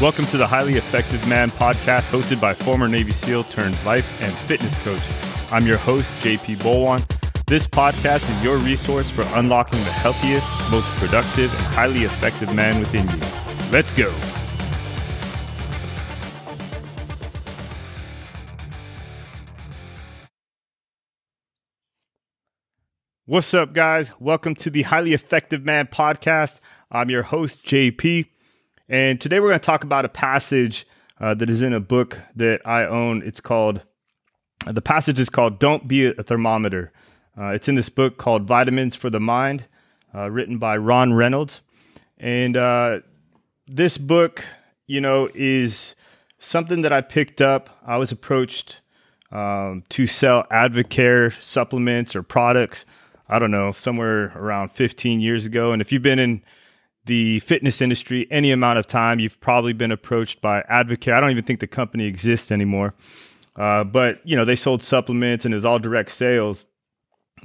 Welcome to the Highly Effective Man podcast, hosted by former Navy SEAL turned life and fitness coach. I'm your host, JP Bolwan. This podcast is your resource for unlocking the healthiest, most productive, and highly effective man within you. Let's go. What's up, guys? Welcome to the Highly Effective Man podcast. I'm your host, JP. And today we're going to talk about a passage uh, that is in a book that I own. It's called, uh, the passage is called Don't Be a Thermometer. Uh, it's in this book called Vitamins for the Mind, uh, written by Ron Reynolds. And uh, this book, you know, is something that I picked up. I was approached um, to sell Advocare supplements or products. I don't know, somewhere around 15 years ago. And if you've been in the fitness industry any amount of time, you've probably been approached by Advocare. I don't even think the company exists anymore. Uh, but you know, they sold supplements and it was all direct sales.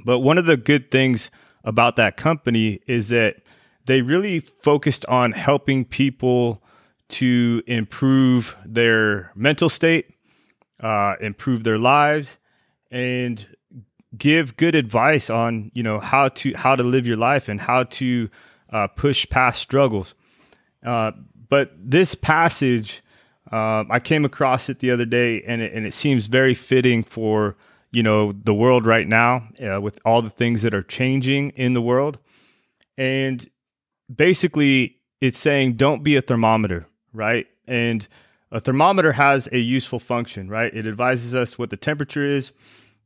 But one of the good things about that company is that they really focused on helping people to improve their mental state, uh, improve their lives, and give good advice on you know how to how to live your life and how to uh, push past struggles. Uh, but this passage, uh, I came across it the other day, and it, and it seems very fitting for you know the world right now uh, with all the things that are changing in the world. And basically, it's saying don't be a thermometer, right? And a thermometer has a useful function, right? It advises us what the temperature is,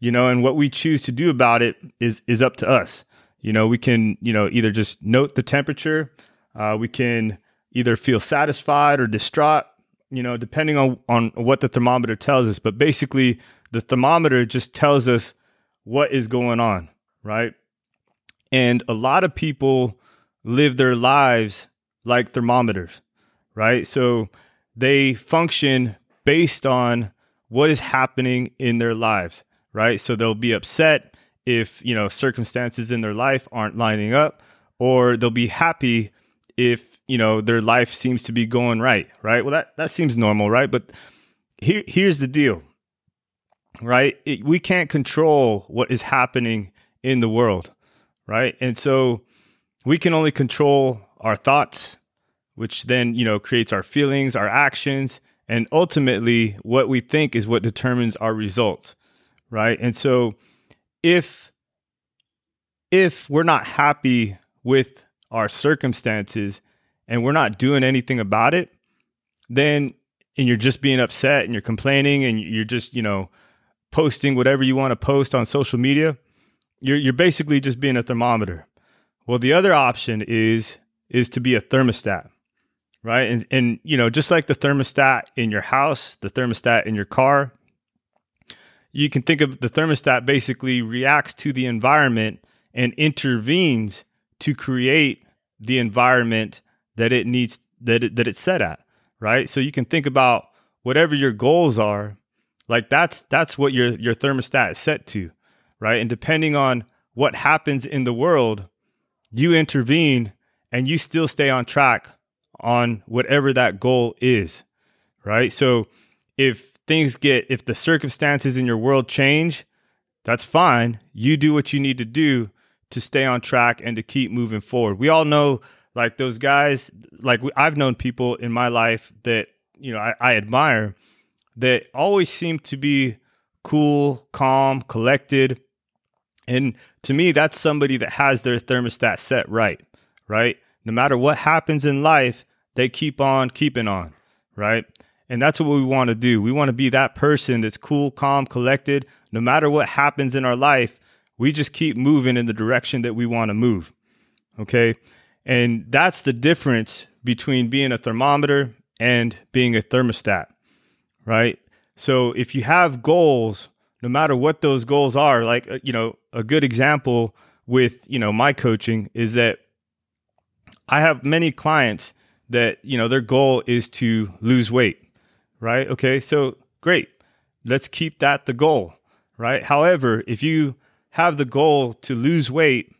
you know, and what we choose to do about it is is up to us. You know, we can, you know, either just note the temperature, uh, we can either feel satisfied or distraught, you know, depending on, on what the thermometer tells us. But basically, the thermometer just tells us what is going on, right? And a lot of people live their lives like thermometers, right? So they function based on what is happening in their lives, right? So they'll be upset if you know circumstances in their life aren't lining up or they'll be happy if you know their life seems to be going right right? Well that that seems normal right? But here here's the deal right? It, we can't control what is happening in the world right? And so we can only control our thoughts which then you know creates our feelings our actions and ultimately what we think is what determines our results right? And so if if we're not happy with our circumstances and we're not doing anything about it, then and you're just being upset and you're complaining and you're just, you know, posting whatever you want to post on social media, you're you're basically just being a thermometer. Well, the other option is is to be a thermostat. Right? And and you know, just like the thermostat in your house, the thermostat in your car, you can think of the thermostat basically reacts to the environment and intervenes to create the environment that it needs that it, that it's set at right? So you can think about whatever your goals are like that's that's what your your thermostat is set to right? And depending on what happens in the world you intervene and you still stay on track on whatever that goal is right? So if things get, if the circumstances in your world change, that's fine. You do what you need to do to stay on track and to keep moving forward. We all know, like those guys, like I've known people in my life that, you know, I, I admire that always seem to be cool, calm, collected. And to me, that's somebody that has their thermostat set right, right? No matter what happens in life, they keep on keeping on, right? And that's what we want to do. We want to be that person that's cool, calm, collected. No matter what happens in our life, we just keep moving in the direction that we want to move. Okay. And that's the difference between being a thermometer and being a thermostat, right? So if you have goals, no matter what those goals are, like, uh, you know, a good example with, you know, my coaching is that I have many clients that, you know, their goal is to lose weight right? Okay, so great. Let's keep that the goal, right? However, if you have the goal to lose weight,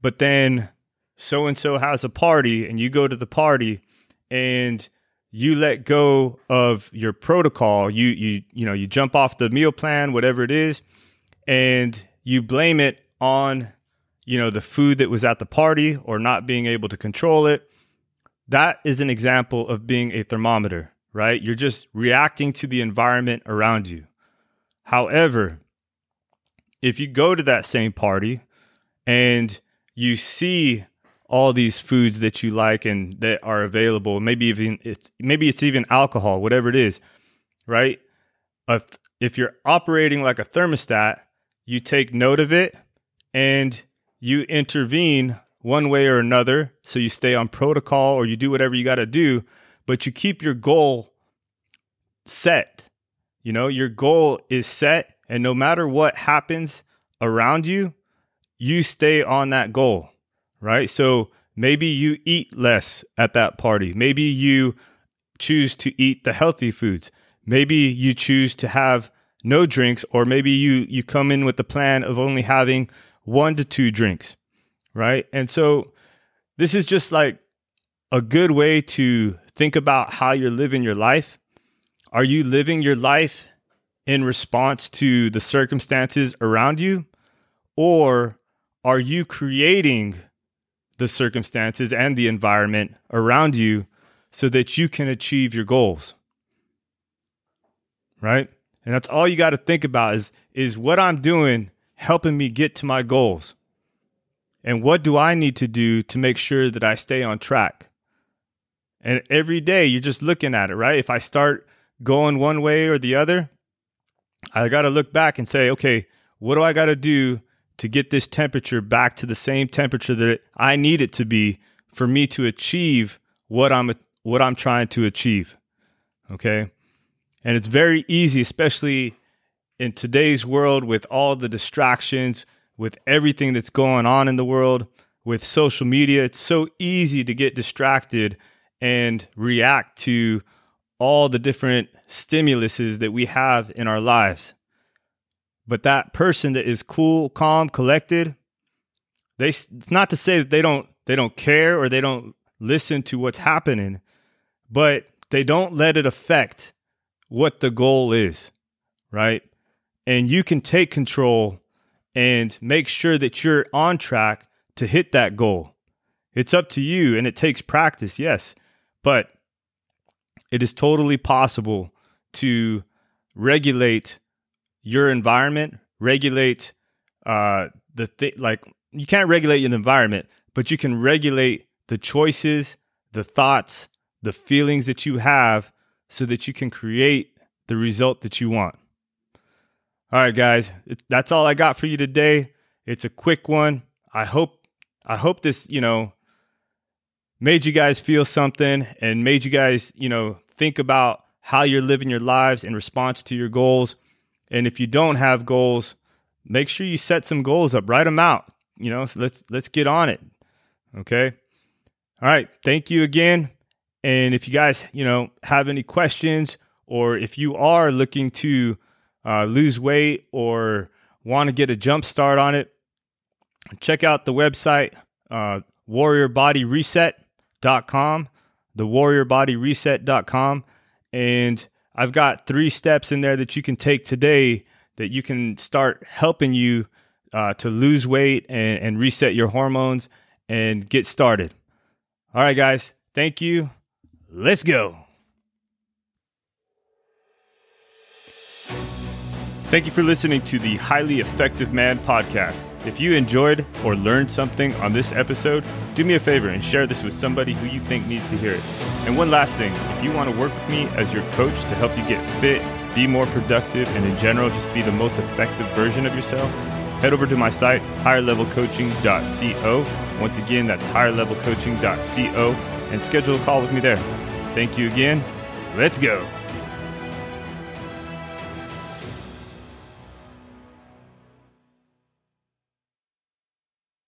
but then so and so has a party and you go to the party and you let go of your protocol. You you you know, you jump off the meal plan, whatever it is, and you blame it on you know the food that was at the party or not being able to control it. That is an example of being a thermometer, right? You're just reacting to the environment around you. However, if you go to that same party and you see all these foods that you like and that are available. Maybe even it's maybe it's even alcohol, whatever it is, right? if you're operating like a thermostat, you take note of it and you intervene one way or another. So you stay on protocol or you do whatever you got to do, but you keep your goal set. You know, your goal is set, and no matter what happens around you, you stay on that goal right? So maybe you eat less at that party. Maybe you choose to eat the healthy foods. Maybe you choose to have no drinks, or maybe you you come in with the plan of only having one to two drinks, right? And so this is just like a good way to think about how you're living your life. Are you living your life in response to the circumstances around you? Or are you creating the circumstances and the environment around you so that you can achieve your goals. Right? And that's all you got to think about is is what I'm doing helping me get to my goals? And what do I need to do to make sure that I stay on track? And every day you're just looking at it, right? If I start going one way or the other, I got to look back and say, okay, what do I got to do to get this temperature back to the same temperature that I need it to be for me to achieve what I'm what I'm trying to achieve. Okay? And it's very easy especially in today's world with all the distractions, with everything that's going on in the world, with social media, it's so easy to get distracted and react to all the different stimuluses that we have in our lives. But that person that is cool, calm, collected, they it's not to say that they don't they don't care or they don't listen to what's happening, but they don't let it affect what the goal is, right? And you can take control and make sure that you're on track to hit that goal. It's up to you and it takes practice, yes, but it is totally possible to regulate your environment, regulate uh, the thing. Like you can't regulate your environment, but you can regulate the choices, the thoughts, the feelings that you have, so that you can create the result that you want. All right, guys, it, that's all I got for you today. It's a quick one. I hope I hope this, you know, made you guys feel something and made you guys, you know, think about how you're living your lives in response to your goals. And if you don't have goals, make sure you set some goals up, write them out. You know, so let's let's get on it. Okay. All right. Thank you again. And if you guys, you know, have any questions or if you are looking to uh, lose weight or want to get a jump start on it, check out the website, uh, warriorbodyreset.com, the warriorbodyreset.com. And I've got three steps in there that you can take today that you can start helping you uh, to lose weight and, and reset your hormones and get started. All right, guys. Thank you. Let's go. Thank you for listening to the Highly Effective Man podcast. If you enjoyed or learned something on this episode, do me a favor and share this with somebody who you think needs to hear it. And one last thing if you want to work with me as your coach to help you get fit, be more productive, and in general, just be the most effective version of yourself, head over to my site, higherlevelcoaching.co. Once again, that's higherlevelcoaching.co and schedule a call with me there. Thank you again. Let's go.